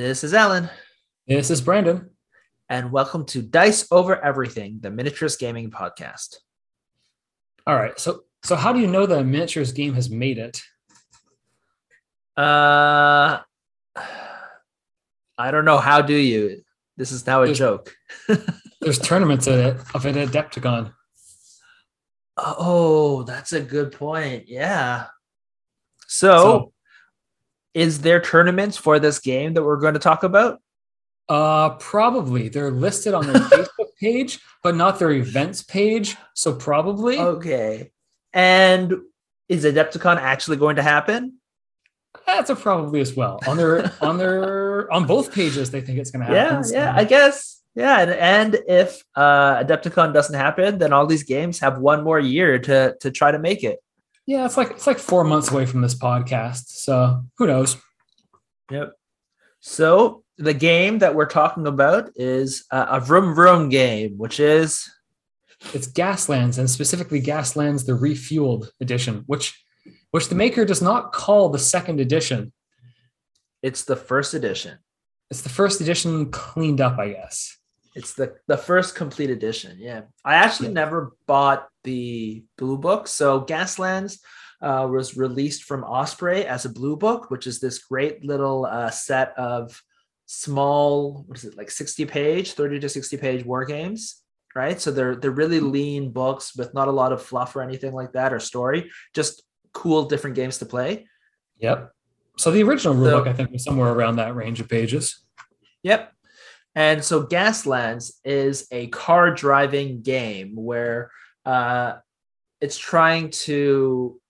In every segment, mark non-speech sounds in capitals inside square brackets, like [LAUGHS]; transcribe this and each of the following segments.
This is Alan, This is Brandon. and welcome to Dice Over Everything, the miniatures gaming podcast. All right. So so how do you know the miniatures game has made it? Uh, I don't know. How do you? This is now a There's- joke. [LAUGHS] There's tournaments of it of an Adepticon. Oh, that's a good point. Yeah. So, So- is there tournaments for this game that we're going to talk about? Uh probably. They're listed on their [LAUGHS] Facebook page, but not their events page. So probably. Okay. And is Adepticon actually going to happen? That's a probably as well. On their [LAUGHS] on their on both pages, they think it's gonna Yeah, happen. so- yeah, I guess. Yeah, and, and if uh, Adepticon doesn't happen, then all these games have one more year to to try to make it. Yeah, it's like it's like four months away from this podcast. So who knows? Yep. So the game that we're talking about is uh, a Vroom Vroom game, which is It's Gaslands and specifically Gaslands the Refueled edition, which which the maker does not call the second edition. it's the first edition. It's the first edition cleaned up, I guess. It's the the first complete edition. Yeah, I actually Yeah. never bought the blue book. So Gaslands uh, was released from Osprey as a blue book, which is this great little uh, set of small, what is it like sixty page, thirty to sixty page war games. Right, so they're they're really lean books with not a lot of fluff or anything like that or story, just cool different games to play. Yep. So the original So- rulebook, I think, was somewhere around that range of pages. Yep. And so Gaslands is a car driving game where uh, it's trying to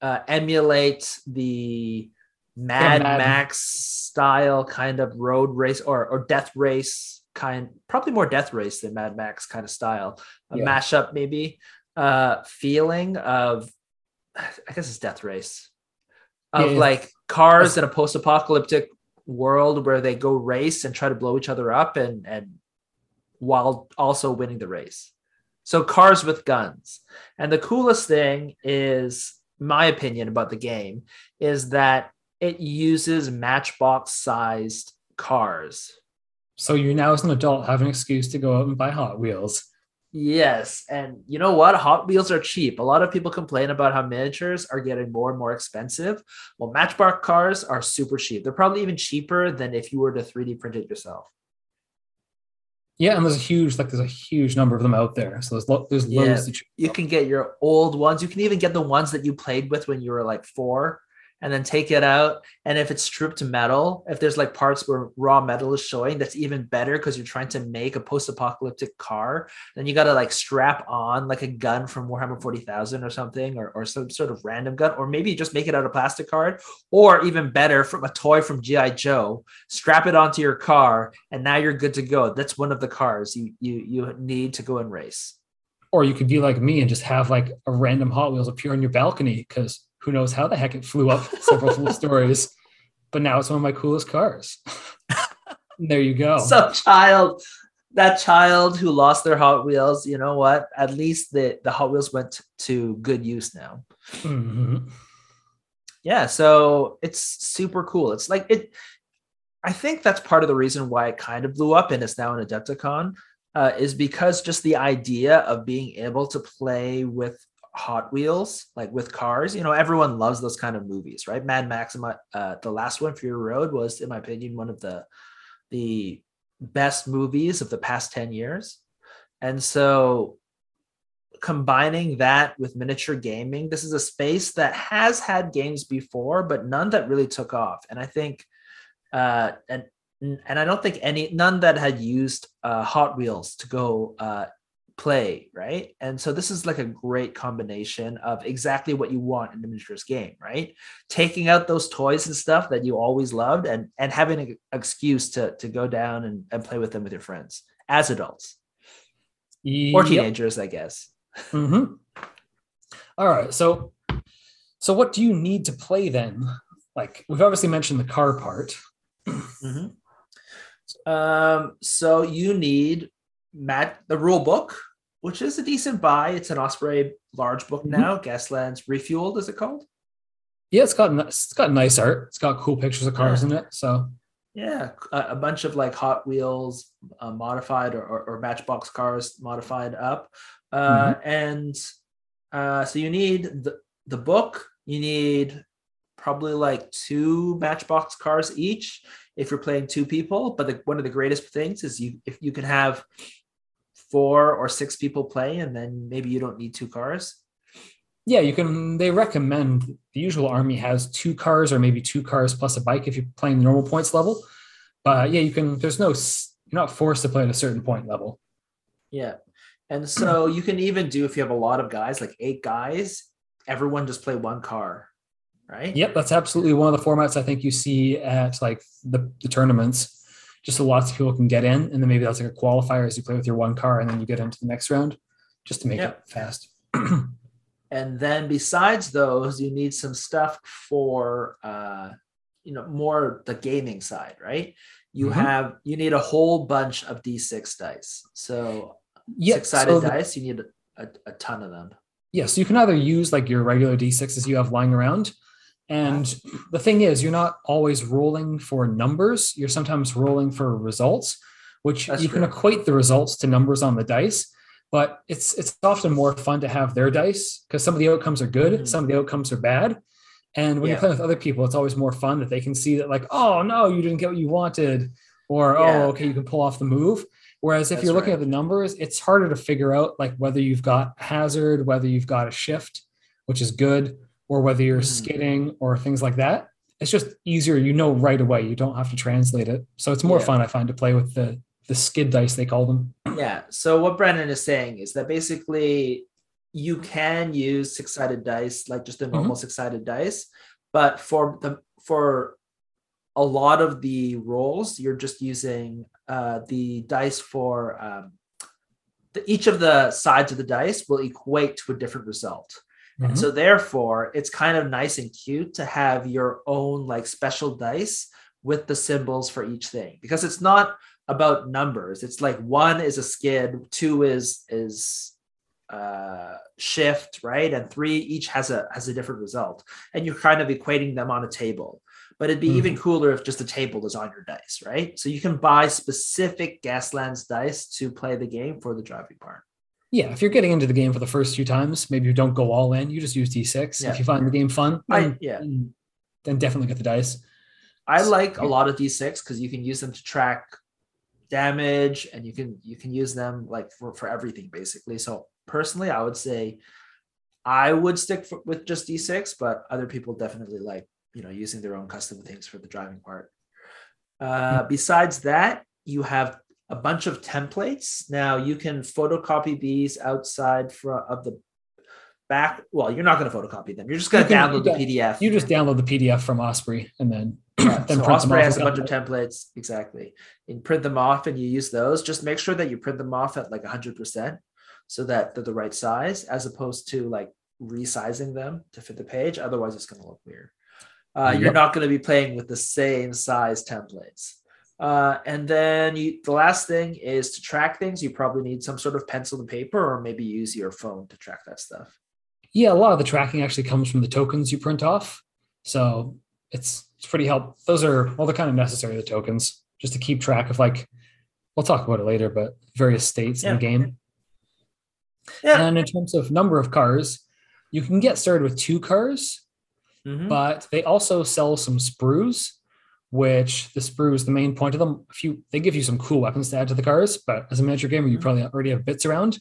uh, emulate the Mad, Mad- Max style kind of road race or, or death race kind, probably more death race than Mad Max kind of style, a Yeah. mashup maybe uh, feeling of, I guess it's death race of Yeah, yeah. like cars in a post apocalyptic world where they go race and try to blow each other up and and while also winning the race. So cars with guns. And the coolest thing is my opinion about the game is that it uses matchbox sized cars. So you now, as an adult, have an excuse to go out and buy Hot Wheels. Yes, and you know what? Hot Wheels are cheap. A lot of people complain about how miniatures are getting more and more expensive. Well, Matchbox cars are super cheap. They're probably even cheaper than if you were to 3D print it yourself. Yeah, and there's a huge, like, there's a huge number of them out there. So there's lo- there's Yeah. loads to choose. You can get your old ones. You can even get the ones that you played with when you were like four and then take it out. And if it's stripped metal, if there's like parts where raw metal is showing, that's even better because you're trying to make a post-apocalyptic car. Then you got to like strap on like a gun from Warhammer 40,000 or something, or, or some sort of random gun, or maybe just make it out of plastic card, or even better, from a toy from GI Joe, strap it onto your car, and now you're good to go. That's one of the cars you you you need to go and race. Or you could be like me and just have like a random Hot Wheels appear on your balcony because who knows how the heck it flew up several [LAUGHS] full stories. But now it's one of my coolest cars. [LAUGHS] there you go. So child that child who lost their hot wheels you know what at least the the hot wheels went to good use now Mhm. yeah so it's super cool it's like it i think that's part of the reason why it kind of blew up and it's now an adepticon uh, is because just the idea of being able to play with hot wheels like with cars you know everyone loves those kind of movies right mad max uh, the last one fury road was in my opinion one of the the best movies of the past 10 years. And so combining that with miniature gaming, this is a space that has had games before, but none that really took off. And I think uh and and I don't think any none that had used uh Hot Wheels to go uh play, right? And so this is like a great combination of exactly what you want in a miniatures game, right? Taking out those toys and stuff that you always loved and and having an excuse to to go down and, and play with them with your friends as adults or teenagers, I guess. Mhm. All right. So, so what do you need to play then? Like we've obviously mentioned the car part. Mhm. Um, so you need Matt the rule book, which is a decent buy. It's an Osprey large book Mhm. now. Gaslands Refueled, is it called? Yeah, it's got it's got nice art. It's got cool pictures of cars in it. So Yeah, a, a bunch of like Hot Wheels uh, modified or, or, or, Matchbox cars modified up, uh, mm-hmm. and uh, so you need the the book. You need probably like two Matchbox cars each if you're playing two people. But the, one of the greatest things is you if you can have four or six people play, and then maybe you don't need two cars. Yeah, you can. They recommend the usual army has two cars or maybe two cars plus a bike if you're playing the normal points level. But yeah, you can. There's no. You're not forced to play at a certain point level. Yeah, and so [CLEARS THROAT] you can even do if you have a lot of guys, like eight guys, everyone just play one car, right? Yep, that's absolutely one of the formats I think you see at like the, the tournaments just so lots of people can get in. And then maybe that's like a qualifier as you play with your one car and then you get into the next round just to make it fast. [CLEARS THROAT] and then besides those, you need some stuff for, uh, you know, more the gaming side, right? You mm-hmm. have, you need a whole bunch of D6 dice. So yep. six sided so dice, you need a, a ton of them. Yes, yeah, so you can either use like your regular D6s you have lying around, and the thing is, you're not always rolling for numbers. You're sometimes rolling for results, which That's you true. can equate the results to numbers on the dice. But it's it's often more fun to have their dice because some of the outcomes are good, mm-hmm. some of the outcomes are bad. And when yeah. you're playing with other people, it's always more fun that they can see that, like, oh no, you didn't get what you wanted, or yeah. oh, okay, you can pull off the move. Whereas if That's you're looking right. at the numbers, it's harder to figure out like whether you've got hazard, whether you've got a shift, which is good, or whether you're mm-hmm. skidding or things like that. It's just easier. You know right away. You don't have to translate it. So it's more yeah. fun, I find, to play with the the skid dice they call them. [CLEARS THROAT] Yeah. So what Brandon is saying is that basically you can use six sided dice like just a normal mm-hmm. six sided dice, but for the for a lot of the rolls, you're just using uh, the dice for um, the, each of the sides of the dice will equate to a different result. Mm-hmm. And so therefore, it's kind of nice and cute to have your own like special dice with the symbols for each thing because it's not about numbers. It's like one is a skid, two is is uh shift, right? And three each has a has a different result. And you're kind of equating them on a table. But it'd be mm-hmm. even cooler if just a table is on your dice, right? So you can buy specific Gaslands dice to play the game for the driving part. Yeah, if you're getting into the game for the first few times, maybe you don't go all in. You just use D6. Yeah. If you find the game fun, then, I, yeah, then definitely get the dice. I like a lot of D6 because you can use them to track damage, and you can you can use them like for for everything basically. So personally, I would say I would stick for, with just D6, but other people definitely like you know using their own custom things for the driving part. Uh, hmm. besides that, you have a bunch of templates. Now you can photocopy these outside for, of the back. Well, you're not going to photocopy them. You're just going to download the PDF. You just download the PDF from Osprey and then. Yeah, [CLEARS THROAT] then so Osprey has a bunch of templates. Exactly. And print them off and you use those. Just make sure that you print them off at like 100% so that they're the right size as opposed to like resizing them to fit the page. Otherwise, it's going to look weird. Uh, yep. You're not going to be playing with the same size templates. Uh, and then you, the last thing is to track things. You probably need some sort of pencil and paper, or maybe use your phone to track that stuff. Yeah, a lot of the tracking actually comes from the tokens you print off. So it's it's pretty helpful. Those are well, they're kind of necessary. The tokens just to keep track of like we'll talk about it later, but various states yeah. in the game. Yeah. And in terms of number of cars, you can get started with two cars, mm-hmm. but they also sell some sprues which the sprue is the main point of them. if you they give you some cool weapons to add to the cars, but as a miniature gamer, you mm-hmm. probably already have bits around.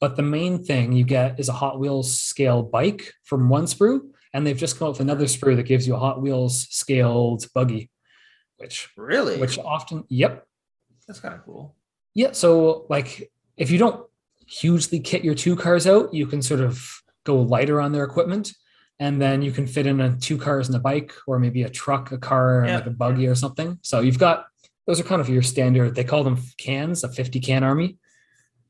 But the main thing you get is a Hot Wheels scale bike from one sprue, and they've just come up with another sprue that gives you a Hot Wheels scaled buggy, which really, which often, yep, that's kind of cool. Yeah, so like if you don't hugely kit your two cars out, you can sort of go lighter on their equipment and then you can fit in a two cars and a bike or maybe a truck a car yeah. like a buggy or something. So you've got those are kind of your standard they call them cans a 50 can army.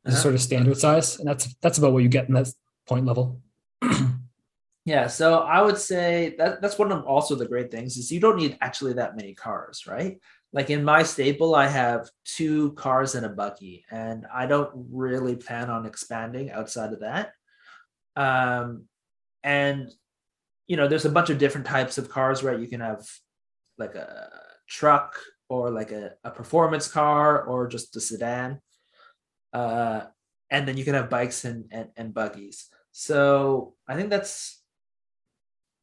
Is uh-huh. sort of standard size and that's that's about what you get in that point level. [CLEARS THROAT] Yeah so i would say that that's one of also the great things is you don't need actually that many cars right? Like in my staple i have two cars and a buggy and i don't really plan on expanding outside of that. Um and you know, there's a bunch of different types of cars, right? You can have like a truck or like a, a performance car or just a sedan. Uh, and then you can have bikes and, and, and buggies. So I think that's,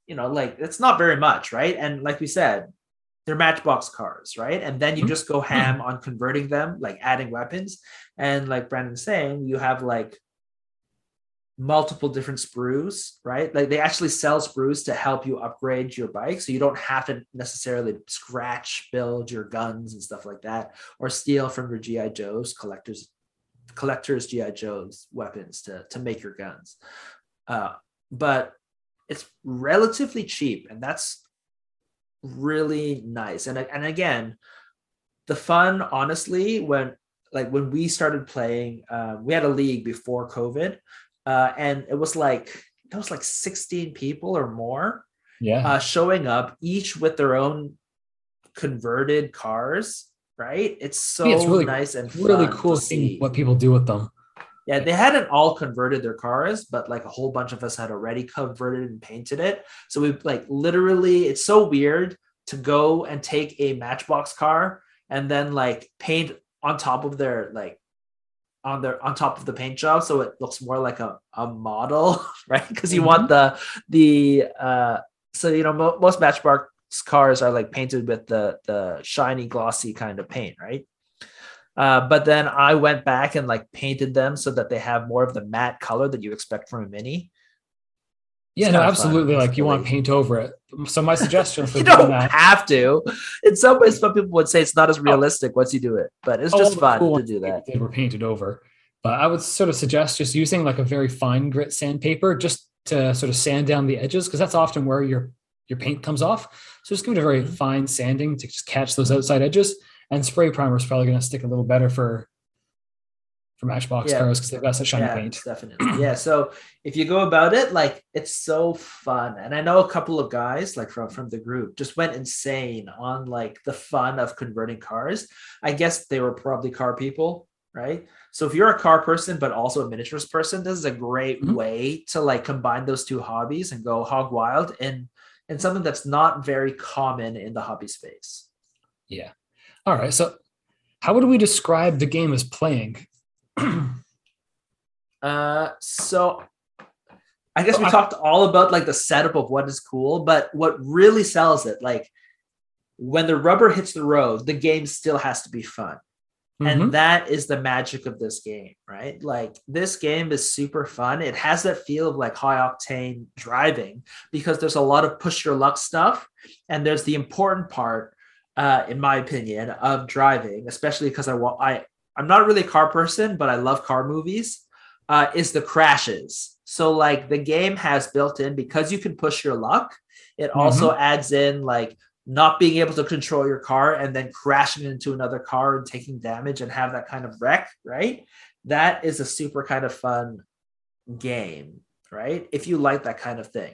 you know, like it's not very much, right? And like we said, they're matchbox cars, right? And then you Mhm. just go ham on converting them, like adding weapons. And like Brandon's saying, you have like multiple different sprues, right? Like they actually sell sprues to help you upgrade your bike. So you don't have to necessarily scratch build your guns and stuff like that, or steal from your GI Joes collectors collectors GI Joes weapons to to make your guns. Uh, but it's relatively cheap, and that's really nice. And and again, the fun, honestly, when like when we started playing, uh, we had a league before COVID, uh, and it was like it was like 16 people or more Yeah. uh, showing up, each with their own converted cars. Right? It's so Yeah, it's really- nice and really cool to seeing see. what people do with them. Yeah, they hadn't all converted their cars, but like a whole bunch of us had already converted and painted it. So we like literally, it's so weird to go and take a Matchbox car and then like paint on top of their like on their on top of the paint job so it looks more like a, a model [LAUGHS] right? Because you want the the uh so you know mo- most matchbox cars are like painted with the the shiny glossy kind of paint right? Uh, but then I went back and like painted them so that they have more of the matte color that you expect from a mini. Yeah, no, fun. absolutely. Like you want to paint over it. So my [LAUGHS] suggestion for that, You doing don't that. have to. In some ways, some people would say it's not as realistic once you do it, but it's just fun cool to do that. They were painted over. But I would sort of suggest just using like a very fine grit sandpaper just to sort of sand down the edges because that's often where your your paint comes off. So just give it a very Mhm. fine sanding to just catch those outside edges. And spray primer is probably going to stick a little better for for Matchbox Yeah. cars because they've got such shiny yeah, paint. definitely. Yeah. So if you go about it, like it's so fun. And I know a couple of guys like from from the group just went insane on like the fun of converting cars. I guess they were probably car people, right? So if you're a car person but also a miniatures person, this is a great Mhm. way to like combine those two hobbies and go hog wild in in something that's not very common in the hobby space. Yeah. All right. So how would we describe the game as playing? [CLEARS THROAT] Uh, so I guess we I- talked all about like the setup of what is cool, but what really sells it, like when the rubber hits the road, the game still has to be fun. Mhm. And that is the magic of this game, right? Like this game is super fun. It has that feel of like high octane driving because there's a lot of push your luck stuff. And there's the important part, uh, in my opinion, of driving, especially because I wa- I I'm not really a car person, but I love car movies. Uh, is the crashes. So like the game has built in because you can push your luck. It also adds in like not being able to control your car and then crashing into another car and taking damage and have that kind of wreck, right? That is a super kind of fun game, right? If you like that kind of thing.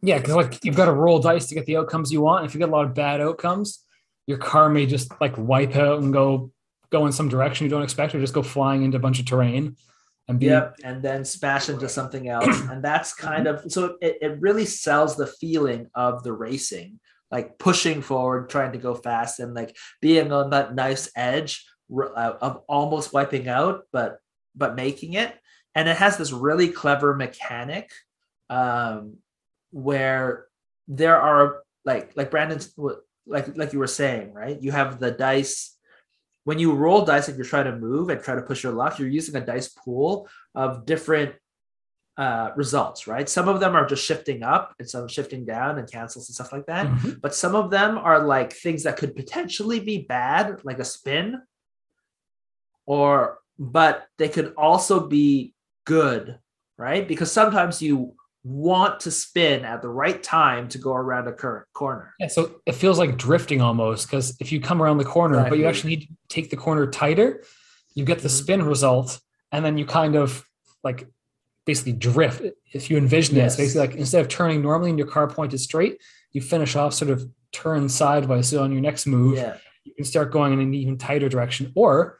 Yeah, because like you've got to roll dice to get the outcomes you want. If you get a lot of bad outcomes, your car may just like wipe out and go go in some direction you don't expect, or just go flying into a bunch of terrain and be Yep. And then smash into something else. And that's kind of so it, it really sells the feeling of the racing, like pushing forward, trying to go fast, and like being on that nice edge uh, of almost wiping out, but but making it. And it has this really clever mechanic um, where there are like like Brandon's like like you were saying, right? You have the dice when you roll dice and you're trying to move and try to push your luck, you're using a dice pool of different uh, results, right? Some of them are just shifting up and some shifting down and cancels and stuff like that. Mhm. But some of them are like things that could potentially be bad, like a spin, or but they could also be good, right? Because sometimes you want to spin at the right time to go around a current corner. Yeah, so it feels like drifting almost because if you come around the corner, but you actually need to take the corner tighter, you get the Mhm. spin result, and then you kind of like basically drift. If you envision it, it's basically like instead of turning normally and your car pointed straight, you finish off sort of turn sideways. So on your next move, Yeah. you can start going in an even tighter direction. Or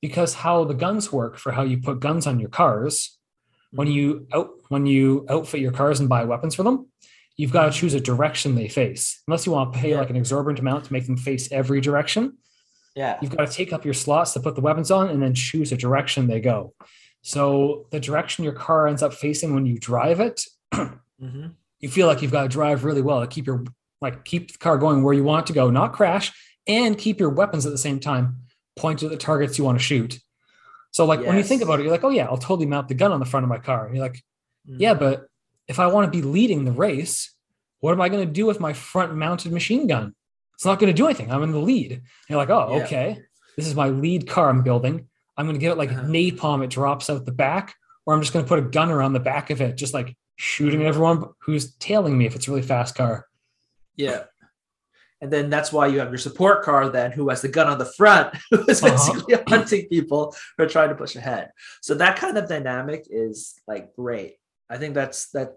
because how the guns work for how you put guns on your cars, when Mhm. you out when you outfit your cars and buy weapons for them, you've got to choose a direction they face. Unless you want to pay Yeah. like an exorbitant amount to make them face every direction, Yeah. you've got to take up your slots to put the weapons on and then choose a direction they go. So the direction your car ends up facing when you drive it, hmm you feel like you've got to drive really well to keep your like keep the car going where you want it to go, not crash, and keep your weapons at the same time pointed at the targets you want to shoot. So like when you think about it, you're like, oh yeah, I'll totally mount the gun on the front of my car. And you're like, Mm-hmm. yeah, but if I want to be leading the race, what am I going to do with my front mounted machine gun? It's not going to do anything. I'm in the lead. And you're like, oh, Yeah. okay. This is my lead car I'm building. I'm going to get it like Uh-huh. napalm. It drops out the back, or I'm just going to put a gun around the back of it, just like shooting at everyone who's tailing me if it's a really fast car. Yeah. And then that's why you have your support car then who has the gun on the front, [LAUGHS] who is Uh-huh. basically [LAUGHS] hunting people who are trying to push ahead. So that kind of dynamic is like great. I think that's that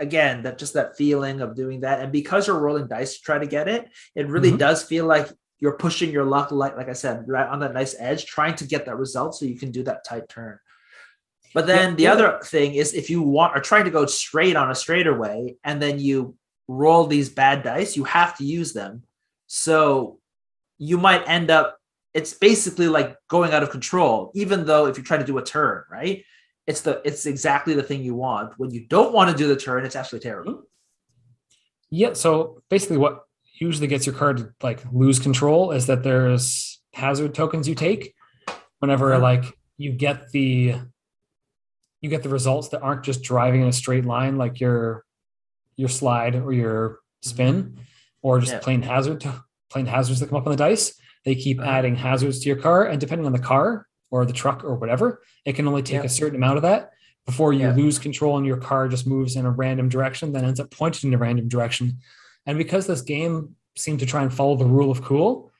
again, that just that feeling of doing that. And because you're rolling dice to try to get it, it really Mhm. does feel like you're pushing your luck, like like I said, right on that nice edge, trying to get that result so you can do that tight turn. But then Yeah, the yeah. other thing is if you want are trying to go straight on a straightaway and then you roll these bad dice, you have to use them. So you might end up, it's basically like going out of control, even though if you try to do a turn, right? It's the it's exactly the thing you want. When you don't want to do the turn, it's actually terrible. Yeah. So basically, what usually gets your card to like lose control is that there's hazard tokens you take whenever Uh-huh. like you get the you get the results that aren't just driving in a straight line like your your slide or your spin or just Yeah. plain hazard plain hazards that come up on the dice they keep Uh-huh. adding hazards to your car and depending on the car or the truck or whatever it can only take Yeah. a certain amount of that before you Yeah. lose control and your car just moves in a random direction then ends up pointed in a random direction and because this game seemed to try and follow the rule of cool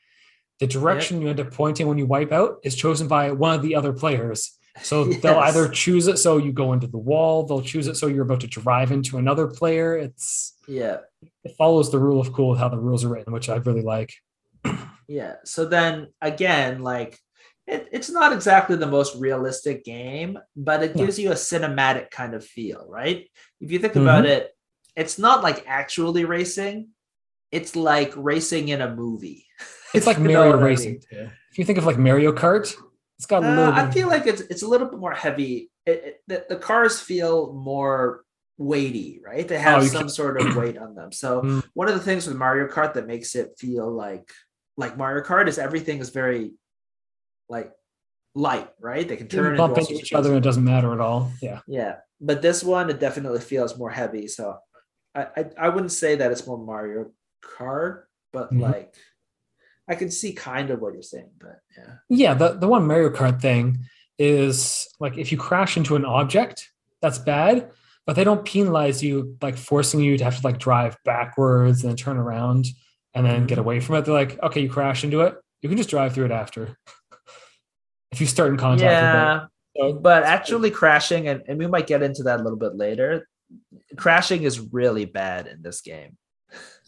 the direction you end up pointing when you wipe out is chosen by one of the other players so [LAUGHS] they'll either choose it so you go into the wall they'll choose it so you're about to drive into another player it's Yeah. it follows the rule of cool with how the rules are written which i really like [CLEARS THROAT] Yeah. So then again, like it, it's not exactly the most realistic game, but it gives you a cinematic kind of feel, right? If you think about mm-hmm. it, it's not like actually racing. It's like racing in a movie. [LAUGHS] it's like mario what I racing if you think of like mario kart it's got a Uh, bit I feel like it's it's a little bit more heavy. It, it, the, the cars feel more weighty, right? They have Oh, some sort of weight on them. So [CLEARS THROAT] Mm. one of the things with Mario Kart that makes it feel like like Mario Kart is everything is very like light, right? They can turn into bump all into each other and it doesn't matter at all yeah Yeah, but this one it definitely feels more heavy. So I I, I wouldn't say that it's more Mario Kart, but Mhm. like I can see kind of what you're saying, but yeah. Yeah, the, the one Mario Kart thing is like if you crash into an object, that's bad, but they don't penalize you like forcing you to have to like drive backwards and then turn around and then get away from it. They're like, okay, you crash into it, you can just drive through it after. [LAUGHS] if you start in contact yeah, with it. So, but actually crashing, and, and we might get into that a little bit later. Crashing is really bad in this game,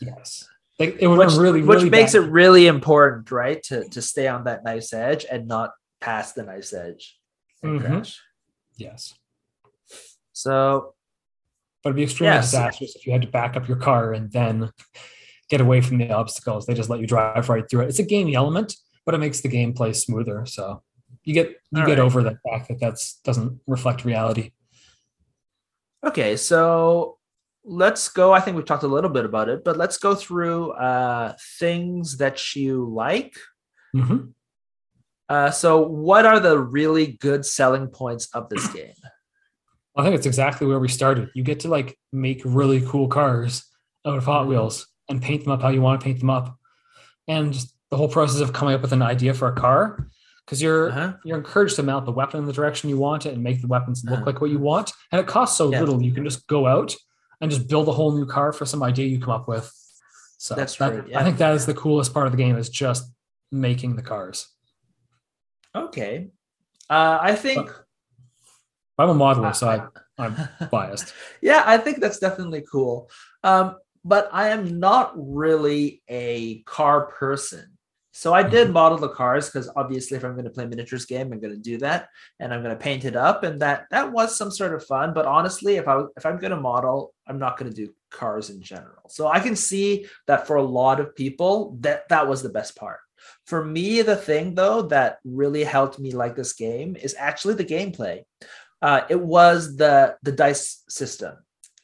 yes. Like, it would which, really, which really makes bad. it really important, right? To to stay on that nice edge and not past the nice edge and Mhm. crash. yes. So But it'd be extremely Yes. disastrous if you had to back up your car and then get away from the obstacles. They just let you drive right through it. It's a gamey element, but it makes the gameplay smoother. So you get you All get right. over the fact that that's doesn't reflect reality. Okay, so let's go. I think we've talked a little bit about it, but let's go through uh, things that you like. Mhm. Uh, so, what are the really good selling points of this [CLEARS THROAT] game? I think it's exactly where we started. You get to like make really cool cars out of Hot Mhm. Wheels and paint them up how you want to paint them up, and just the whole process of coming up with an idea for a car because you're Uh-huh. you're encouraged to mount the weapon in the direction you want it and make the weapons look Uh-huh. like what you want. And it costs so Yeah. little, you can just go out and just build a whole new car for some idea you come up with. So That's that- true, yeah. I think that is the coolest part of the game is just making the cars. Okay, uh, I think. I'm a modeler, so I, I'm [LAUGHS] biased. yeah, I think that's definitely cool. Um, but I am not really a car person. So I did model the cars because obviously, if I'm going to play miniatures game, I'm going to do that, and I'm going to paint it up, and that that was some sort of fun. But honestly, if I if I'm going to model, I'm not going to do cars in general. So I can see that for a lot of people, that that was the best part. For me, the thing though that really helped me like this game is actually the gameplay. Uh, it was the the dice system.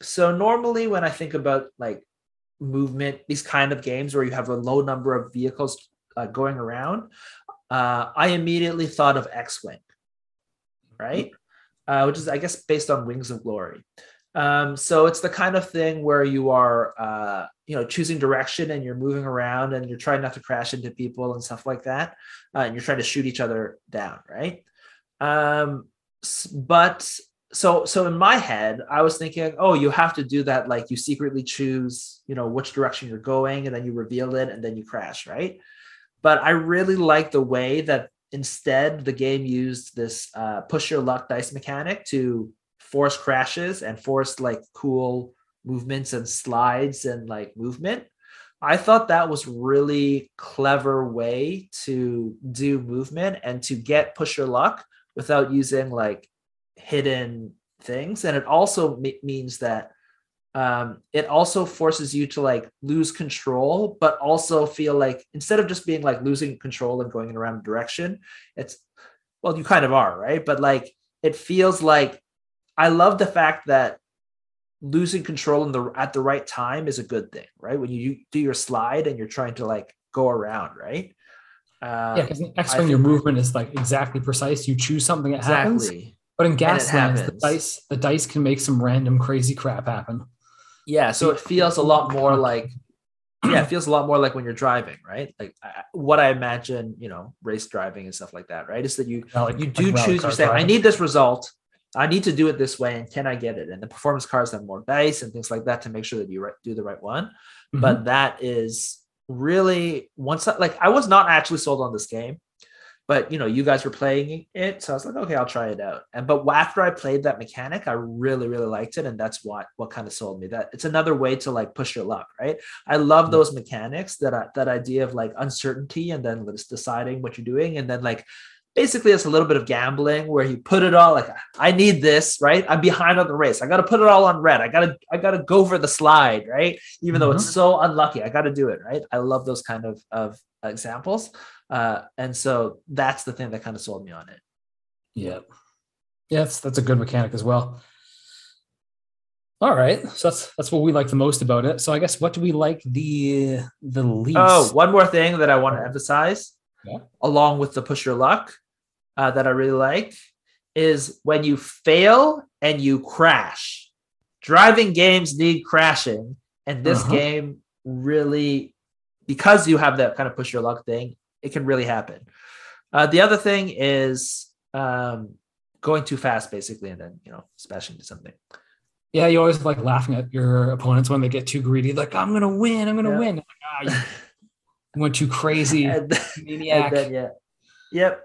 So normally, when I think about like movement, these kind of games where you have a low number of vehicles uh, going around, uh, I immediately thought of X Wing, right? Uh, which is, I guess, based on Wings of Glory. Um, so it's the kind of thing where you are, uh, you know, choosing direction and you're moving around and you're trying not to crash into people and stuff like that, uh, and you're trying to shoot each other down, right? Um, but so so in my head i was thinking oh you have to do that like you secretly choose you know which direction you're going and then you reveal it and then you crash right but i really like the way that instead the game used this uh, push your luck dice mechanic to force crashes and force like cool movements and slides and like movement. I thought that was really clever way to do movement and to get push your luck without using like hidden things. And it also m- means that um, it also forces you to like lose control but also feel like instead of just being like losing control and going in a random direction it's well you kind of are right but like it feels like i love the fact that losing control in the at the right time is a good thing right when you do your slide and you're trying to like go around right uh, yeah because in x-wing your movement is like exactly precise you choose something that exactly. happens but in Gaslands, the dice the dice can make some random crazy crap happen. Yeah, so it feels a lot more like yeah, it feels a lot more like when you're driving, right? Like I, what I imagine, you know, race driving and stuff like that, right? Is that you yeah, like, you do like choose. You say, I need this result. I need to do it this way, and can I get it? And the performance cars have more dice and things like that to make sure that you do the right one. Mm-hmm. But that is really once like I was not actually sold on this game but you know you guys were playing it so i was like okay i'll try it out. And but after i played that mechanic i really really liked it and that's what what kind of sold me. That it's another way to like push your luck right? I love mm-hmm. those mechanics that I, that idea of like uncertainty and then just deciding what you're doing and then like basically it's a little bit of gambling where you put it all like i need this right? I'm behind on the race. I got to put it all on red. I gotta i gotta go for the slide right? Even mm-hmm. though it's mm-hmm. so unlucky i gotta do it right? I love those kind of of examples uh, and so that's the thing that kind of sold me on it. Yeah. Yes, that's a good mechanic as well. All right, so that's that's what we like the most about it. So I guess what do we like the the least? Oh, one more thing that I want to emphasize, yeah. along with the push your luck, uh, that I really like, is when you fail and you crash. Driving games need crashing, and this uh-huh. game really, because you have that kind of push your luck thing, it can really happen. Uh, the other thing is um, going too fast, basically, and then you know smashing into something. Yeah, you always like laughing at your opponents when they get too greedy. Like, I'm gonna win, I'm gonna yeah. win. Like, ah, you [LAUGHS] went too crazy, and then, maniac. And then, yeah. Yep.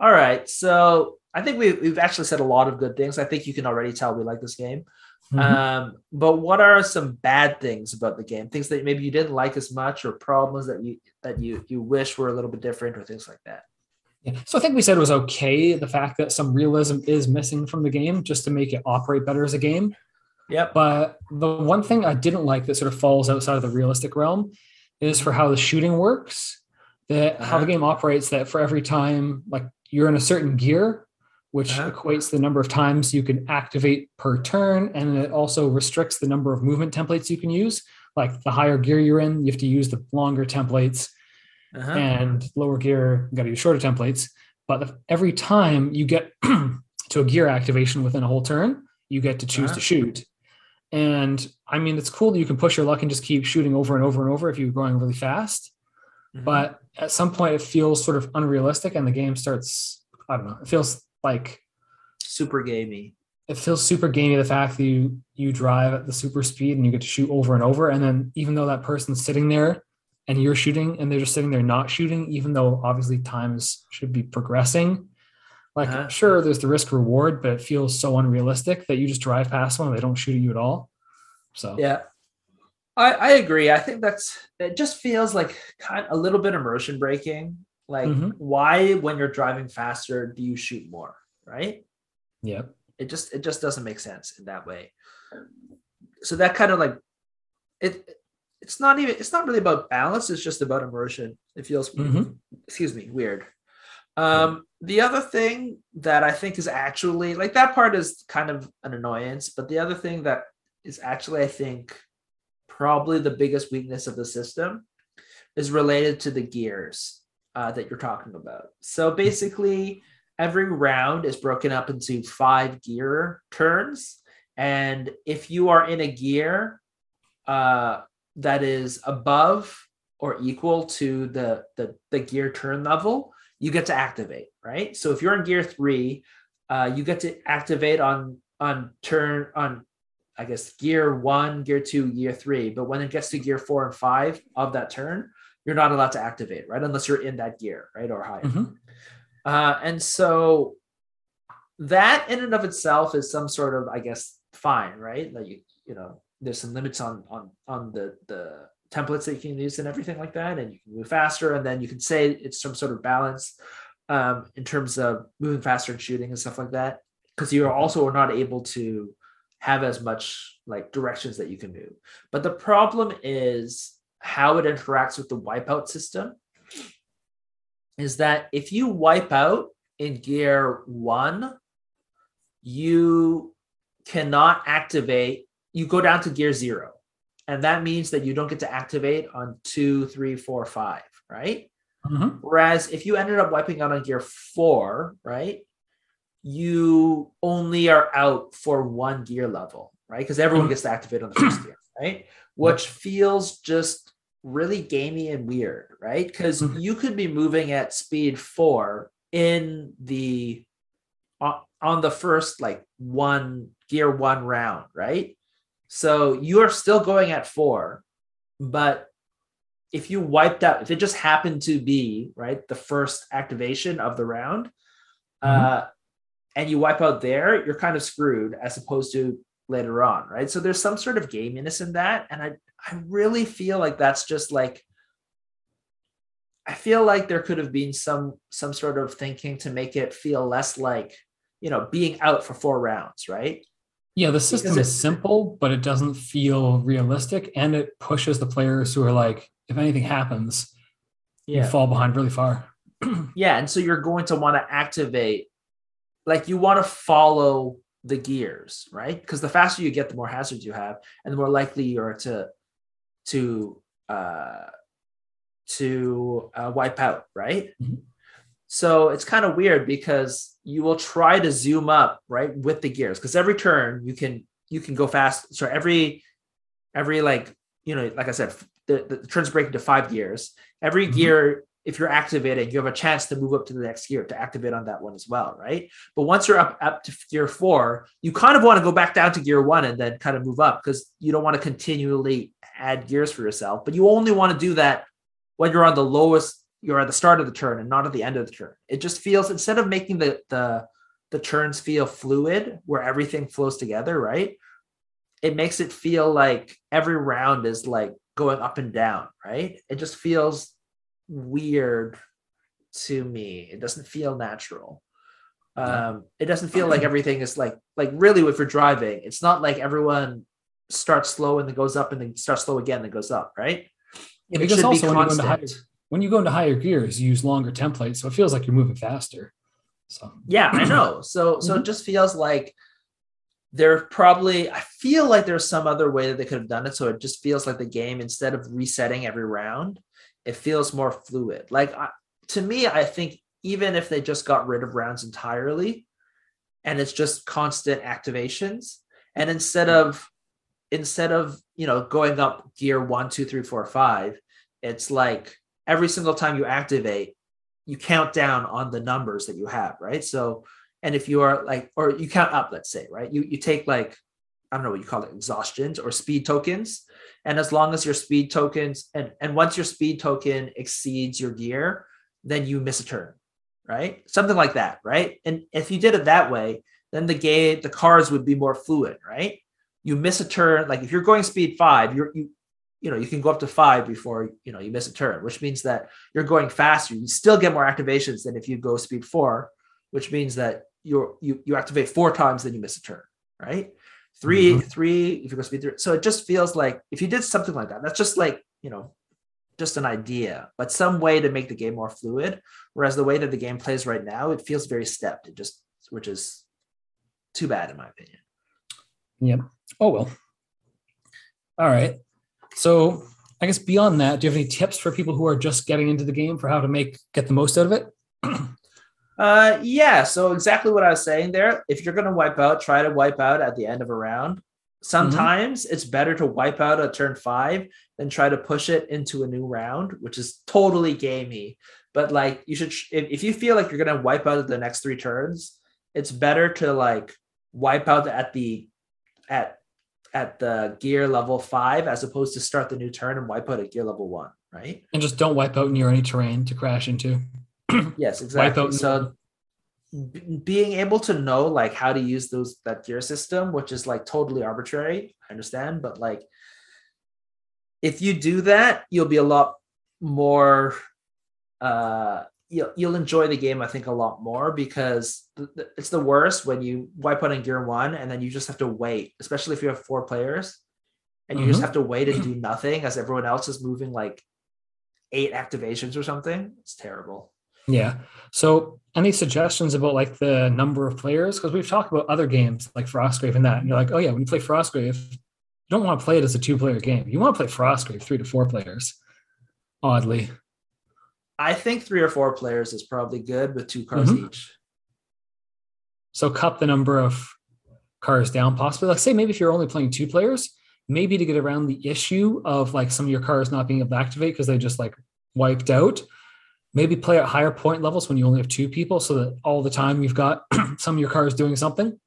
All right. So I think we, we've actually said a lot of good things. I think you can already tell we like this game. Mm-hmm. Um, but what are some bad things about the game? Things that maybe you didn't like as much, or problems that you that you you wish were a little bit different, or things like that. Yeah. So I think we said it was okay. The fact that some realism is missing from the game, just to make it operate better as a game. Yep. But the one thing I didn't like that sort of falls outside of the realistic realm is for how the shooting works. That uh-huh. how the uh-huh. game operates. That for every time, like you're in a certain gear, which uh-huh. equates the number of times you can activate per turn. And it also restricts the number of movement templates you can use. Like the higher gear you're in, you have to use the longer templates. Uh-huh. And lower gear, you got to use shorter templates. But every time you get [CLEARS THROAT] to a gear activation within a whole turn, you get to choose uh-huh. to shoot. And I mean, it's cool that you can push your luck and just keep shooting over and over and over if you're going really fast. Mm-hmm. But at some point, it feels sort of unrealistic, and the game starts. I don't know. It feels like super gamey. It feels super gamey the fact that you you drive at the super speed and you get to shoot over and over, and then even though that person's sitting there and you're shooting and they're just sitting there not shooting, even though obviously times should be progressing. Like uh-huh. sure, there's the risk reward, but it feels so unrealistic that you just drive past one and they don't shoot at you at all. So yeah, I, I agree. I think that's it. Just feels like kind of a little bit immersion breaking. Like, Mhm. why when you're driving faster do you shoot more? Right? Yeah. It just it just doesn't make sense in that way. So that kind of like it. It's not even. It's not really about balance. It's just about immersion. It feels Mhm. excuse me, weird. Um, the other thing that I think is actually like that part is kind of an annoyance, but the other thing that is actually, I think, probably the biggest weakness of the system is related to the gears uh, that you're talking about. So basically, every round is broken up into five gear turns. And if you are in a gear uh, that is above or equal to the, the, the gear turn level, you get to activate, right? So if you're in gear three, uh, you get to activate on on turn on I guess gear one, gear two, gear three. But when it gets to gear four and five of that turn, you're not allowed to activate, right? Unless you're in that gear, right? Or higher. Mhm. Uh, and so that in and of itself is some sort of, I guess, fine, right? Like you, you know, there's some limits on on on the the templates that you can use and everything like that, and you can move faster, and then you can say it's some sort of balance um, in terms of moving faster and shooting and stuff like that, because you are also not able to have as much like directions that you can move. But the problem is how it interacts with the wipeout system is that if you wipe out in gear one, you cannot activate, you go down to gear zero. And that means that you don't get to activate on two, three, four, five, right? Mhm. Whereas if you ended up wiping out on gear four, right, you only are out for one gear level, right? Because everyone Mhm. gets to activate on the first gear, right? Which feels just really gamey and weird, right? Because Mhm. you could be moving at speed four in the on, on the first like one gear one round, right? So you are still going at four, but if you wiped out, if it just happened to be right the first activation of the round, uh, and you wipe out there, you're kind of screwed as opposed to later on, right? So there's some sort of gaminess in that, and I I really feel like that's just like I feel like there could have been some some sort of thinking to make it feel less like you know being out for four rounds, right? Yeah, the system is simple, but it doesn't feel realistic, and it pushes the players who are like, if anything happens, you fall behind really far. [CLEARS THROAT] Yeah, and so you're going to want to activate, like you want to follow the gears, right? Because the faster you get, the more hazards you have, and the more likely you are to to uh, to uh, wipe out, right? Mhm. So it's kind of weird because you will try to zoom up right with the gears because every turn you can you can go fast. So every every like you know like I said the, the turns break into five gears. Every Mhm. gear if you're activating, you have a chance to move up to the next gear to activate on that one as well, right? But once you're up up to gear four, you kind of want to go back down to gear one and then kind of move up because you don't want to continually add gears for yourself. But you only want to do that when you're on the lowest, you're at the start of the turn and not at the end of the turn. It just feels instead of making the the the turns feel fluid where everything flows together, right? It makes it feel like every round is like going up and down, right? It just feels weird to me. It doesn't feel natural. Um, it doesn't feel like everything is like like really if you're driving, it's not like everyone starts slow and then goes up and then starts slow again and goes up, right? Yeah, It because should be when you, go into higher, when you go into higher gears, you use longer templates, so it feels like you're moving faster. So Yeah, I know. So so it mm-hmm. just feels like there probably I feel like there's some other way that they could have done it. So it just feels like the game instead of resetting every round, it feels more fluid. Like I, to me, I think even if they just got rid of rounds entirely, and it's just constant activations, and instead mm-hmm. of instead of you know going up gear one, two, three, four, five, it's like every single time you activate, you count down on the numbers that you have, right? So, and if you are like, or you count up, let's say, right? You you take like, I don't know what you call it, exhaustions or speed tokens, and as long as your speed tokens and and once your speed token exceeds your gear, then you miss a turn, right? Something like that, right? And if you did it that way, then the game, the cars would be more fluid, right? You miss a turn, like if you're going speed five, you're you you know you can go up to five before you know you miss a turn, which means that you're going faster. You still get more activations than if you go speed four, which means that you're you you activate four times then you miss a turn, right? 3 Mhm. three if you go speed three. So it just feels like if you did something like that, that's just like you know just an idea, but some way to make the game more fluid. Whereas the way that the game plays right now, it feels very stepped. It just which is too bad in my opinion. Yep. Oh well. All right. So I guess beyond that, do you have any tips for people who are just getting into the game for how to make get the most out of it? [CLEARS THROAT] Uh, yeah. So exactly what I was saying there. If you're gonna wipe out, try to wipe out at the end of a round. Sometimes it's better to wipe out at turn five than try to push it into a new round, which is totally gamey. But like, you should if, if you feel like you're gonna wipe out the next three turns, it's better to like wipe out at the at at the gear level five as opposed to start the new turn and wipe out at gear level one, right? And just don't wipe out near any terrain to crash into. [CLEARS THROAT] Yes, exactly. So b- being able to know like how to use those that gear system, which is like totally arbitrary, I understand, but like if you do that, you'll be a lot more uh you'll, you'll enjoy the game i think a lot more because th- th- it's the worst when you wipe out in gear one and then you just have to wait especially if you have four players and you just Mhm. have to wait and do [CLEARS THROAT] nothing as everyone else is moving like eight activations or something it's terrible Yeah. So any suggestions about like the number of players? Because we've talked about other games like Frostgrave and that. And you're like, oh yeah, when you play Frostgrave, you don't want to play it as a two-player game. You want to play Frostgrave three to four players. Oddly. I think three or four players is probably good with two cars Mhm. each. So cut the number of cars down, possibly. Like say maybe if you're only playing two players, maybe to get around the issue of like some of your cars not being able to activate because they just like wiped out. Maybe play at higher point levels when you only have two people, so that all the time you've got [CLEARS THROAT] some of your cars doing something.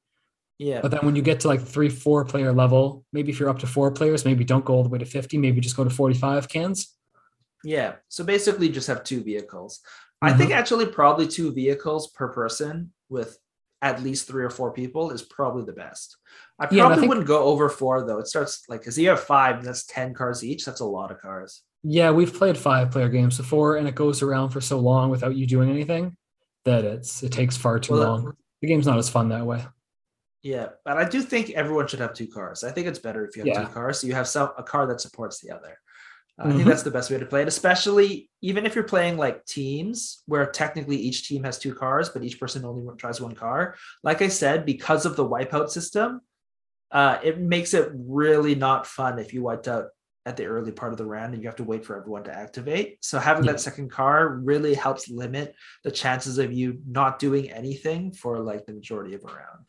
Yeah. But then when you get to like three, four player level, maybe if you're up to four players, maybe don't go all the way to 50, maybe just go to 45 cans. Yeah. So basically just have two vehicles. I mm-hmm. think actually probably two vehicles per person with at least three or four people is probably the best. I Yeah, I probably think- wouldn't go over four though. It starts like because you have five, that's 10 cars each. That's a lot of cars. Yeah, we've played five player games before and it goes around for so long without you doing anything that it's it takes far too Well, long. The game's not as fun that way. Yeah, but I do think everyone should have two cars. I think it's better if you have Yeah. two cars, so you have some a car that supports the other. Uh, I think Mhm. that's the best way to play it, especially even if you're playing like teams where technically each team has two cars, but each person only tries one car. Like I said, because of the wipeout system, uh, it makes it really not fun if you wiped out at the early part of the round and you have to wait for everyone to activate. So having Yeah. that second car really helps limit the chances of you not doing anything for like the majority of a round.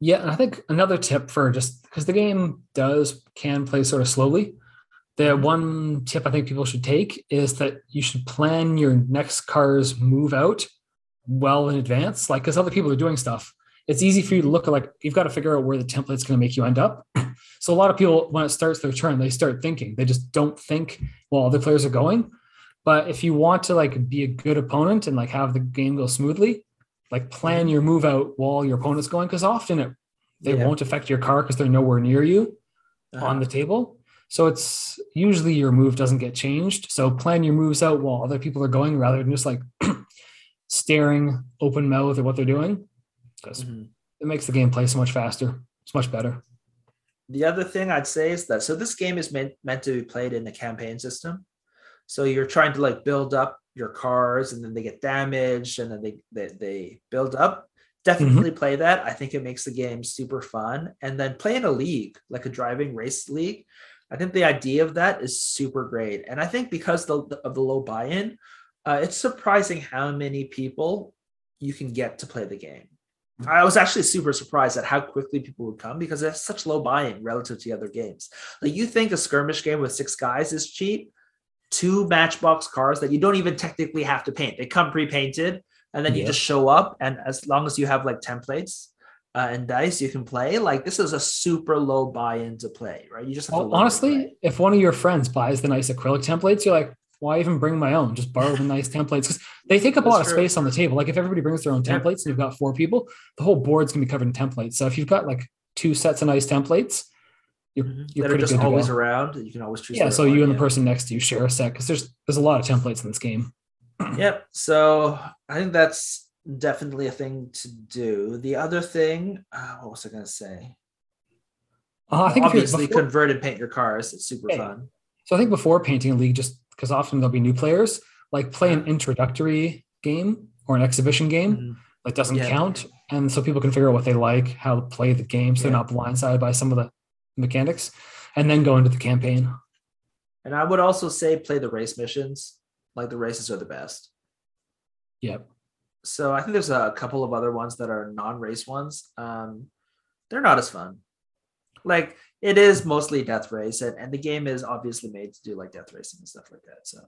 Yeah, and I think another tip for just because the game does can play sort of slowly. The one tip I think people should take is that you should plan your next car's move out well in advance. Like, because other people are doing stuff, it's easy for you to look at like you've got to figure out where the template's going to make you end up. [LAUGHS] so a lot of people, when it starts their turn, they start thinking. They just don't think while other players are going. But if you want to like be a good opponent and like have the game go smoothly, like plan your move out while your opponent's going, because often it they Yeah. won't affect your car because they're nowhere near you Uh-huh. on the table. So it's usually your move doesn't get changed. So plan your moves out while other people are going rather than just like [CLEARS THROAT] staring open mouth at what they're doing. Because Mhm. it makes the game play so much faster. It's much better. The other thing I'd say is that so this game is meant meant to be played in the campaign system. So you're trying to like build up your cars and then they get damaged and then they they, they build up. Definitely play that. I think it makes the game super fun. And then play in a league, like a driving race league. I think the idea of that is super great. And I think because the, of the low buy-in, uh, it's surprising how many people you can get to play the game. I was actually super surprised at how quickly people would come because it has such low buy-in relative to the other games. Like you think a skirmish game with six guys is cheap, two matchbox cars that you don't even technically have to paint. They come pre-painted, and then you just show up, and as long as you have like templates uh, and dice, you can play. Like this is a super low buy-in to play, right? You just have Well, to honestly, if one of your friends buys the nice acrylic templates, you're like, why even bring my own? Just borrow the nice templates because they take up a That's lot of space on the table. Like if everybody brings their own Yeah. templates and you've got four people, the whole board's gonna be covered in templates. So if you've got like two sets of nice templates, you're, Mhm. you're that are pretty just good to always go. around. You can always choose. Yeah, so you one, and the person next to you share a set because there's there's a lot of templates in this game. [CLEARS THROAT] Yep. So I think that's definitely a thing to do. The other thing, uh, what was I going to say? Uh, I think obviously before- convert and paint your cars. It's super Yeah. fun. So I think before painting a league, just because often there'll be new players, like play an introductory game or an exhibition game Mhm. that doesn't Yeah. count, and so people can figure out what they like, how to play the game, so they're not blindsided by some of the mechanics, and then go into the campaign. And I would also say play the race missions. Like the races are the best. Yep. So I think there's a couple of other ones that are non-race ones. Um, they're not as fun. Like it is mostly death race, and, and the game is obviously made to do like death racing and stuff like that. So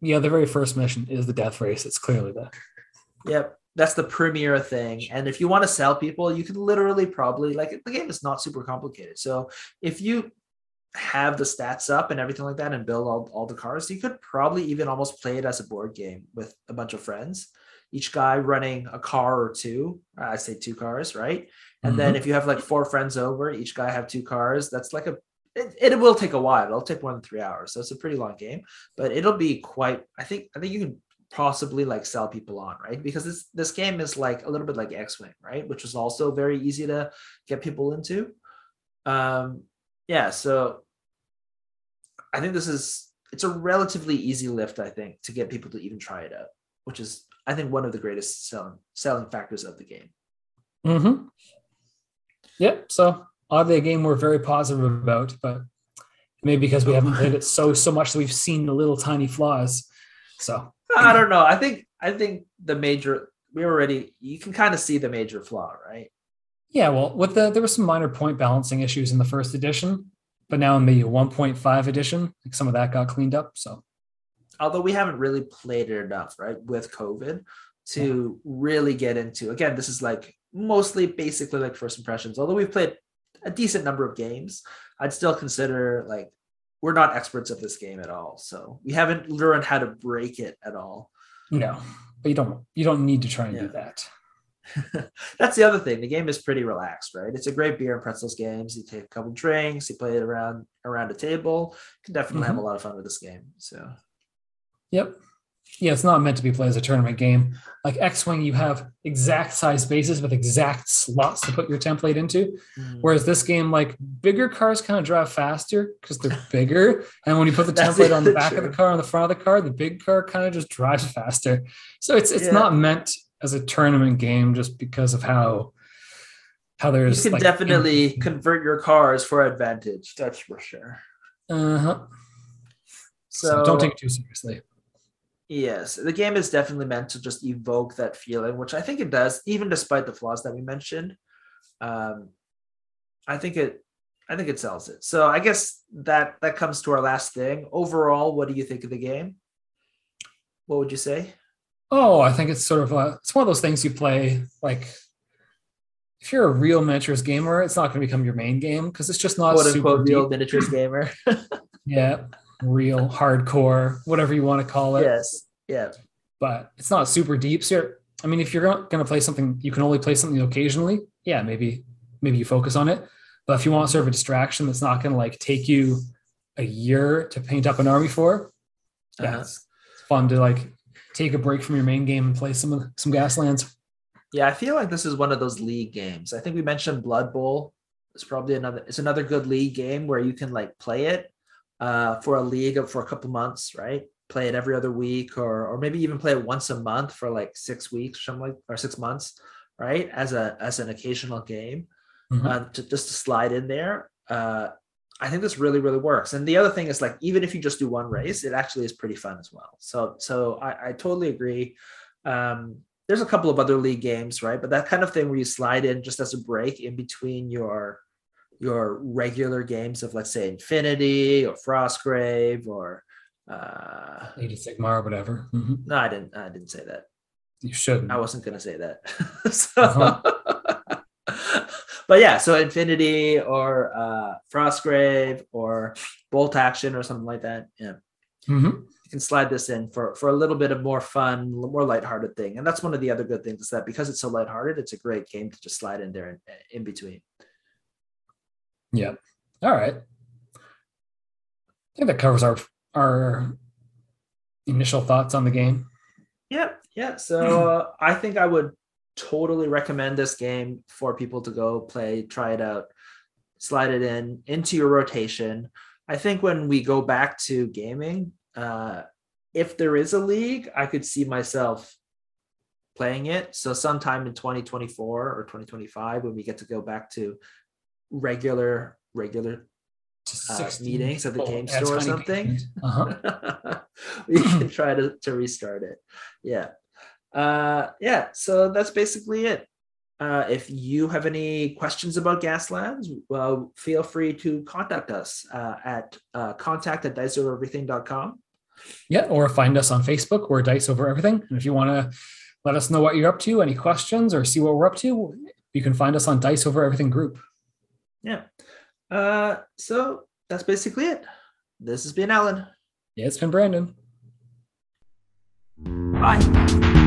Yeah, the very first mission is the death race. It's clearly that. Yep, that's the premier thing. And if you want to sell people, you can literally probably like the game is not super complicated. So if you have the stats up and everything like that and build all, all the cars, you could probably even almost play it as a board game with a bunch of friends. Each guy running a car or two. I say two cars, right? And then if you have like four friends over, each guy have two cars. That's like a it, it will take a while. It'll take more than three hours. So it's a pretty long game, but it'll be quite. I think. I think you can possibly like sell people on, right? Because this this game is like a little bit like X-wing, right? Which is also very easy to get people into. Um, yeah. So I think this is it's a relatively easy lift. I think to get people to even try it out, which is I think one of the greatest selling selling factors of the game. Mm-hmm. Yep. So oddly, a game we're very positive about, but maybe because we haven't played it so so much that we've seen the little tiny flaws. So I don't know. I think I think the major we already you can kind of see the major flaw, right? yeah, well, with the there were some minor point balancing issues in the first edition, but now in the 1.5 edition, like some of that got cleaned up. So Although we haven't really played it enough, right, with COVID to really get into. Again, this is like mostly basically like first impressions. Although we've played a decent number of games, I'd still consider like we're not experts of this game at all. So we haven't learned how to break it at all. no, but you don't you don't need to try and do that. [LAUGHS] That's the other thing. The game is pretty relaxed, right? It's a great beer and pretzels games. You take a couple drinks, you play it around around a table. You can definitely mm-hmm. have a lot of fun with this game. So Yep. Yeah, it's not meant to be played as a tournament game. Like X Wing, you have exact size bases with exact slots to put your template into. mm, Whereas this game, like bigger cars kind of drive faster because they're bigger. And when you put the template on the [LAUGHS] back of the car, on the front of the car, the big car kind of just drives faster. So it's it's Yeah. not meant as a tournament game just because of how how there's you can like, definitely convert your cars for advantage. That's for sure. uh-huh. So, So, don't take it too seriously. Yes, the game is definitely meant to just evoke that feeling, which I think it does, even despite the flaws that we mentioned. Um, I think it, I think it sells it. So I guess that that comes to our last thing. Overall, what do you think of the game? What would you say? Oh, I think it's sort of a it's one of those things you play like if you're a real miniatures gamer, it's not going to become your main game because it's just not "Quote super unquote" real miniatures gamer. [LAUGHS] Yeah, real hardcore, whatever you want to call it. yes, yeah, But it's not super deep. So you're, I mean, if you're going to play something, you can only play something occasionally. Yeah, maybe maybe you focus on it. But if you want sort of a distraction that's not going to like take you a year to paint up an army for, yeah, Uh-huh. it's, it's fun to like take a break from your main game and play some some Gaslands. yeah. I feel like this is one of those league games. I think we mentioned Blood Bowl. It's probably another. It's another good league game where you can like play it uh, for a league for a couple months, right? Play it every other week, or or maybe even play it once a month for like six weeks, or something like, or six months, right? As a as an occasional game, Mhm. uh, to just to slide in there. Uh, I think this really really works. And the other thing is like even if you just do one race, it actually is pretty fun as well. So so I, I totally agree. Um, there's a couple of other league games, right? But that kind of thing where you slide in just as a break in between your your regular games of let's say Infinity or Frostgrave or uh Age of Sigmar or whatever. Mhm. no, I didn't I didn't say that. You shouldn't. I wasn't gonna say that. [LAUGHS] so but yeah, so Infinity or uh Frostgrave or Bolt Action or something like that. Yeah. Mhm. you can slide this in for for a little bit of more fun, more lighthearted thing. And that's one of the other good things is that because it's so lighthearted, it's a great game to just slide in there in, in between. Yeah. All right. I think that covers our our initial thoughts on the game. Yeah, yeah. So uh, I think I would totally recommend this game for people to go play, try it out, slide it in into your rotation. I think when we go back to gaming, uh, if there is a league, I could see myself playing it. So sometime in 2024 or 2025, when we get to go back to regular regular uh, meetings at the game store or something, uh-huh. [LAUGHS] we can try to, to restart it. Yeah. Uh, yeah. So that's basically it. Uh, if you have any questions about Gaslands, well, feel free to contact us uh, at uh, contact at diceovereverything.com. Yeah, or find us on Facebook. We're Dice Over Everything. And if you want to let us know what you're up to, any questions, or see what we're up to, you can find us on Dice Over Everything group. Yeah. Uh, so that's basically it. This has been Alan. Yeah, it's been Brandon. Bye.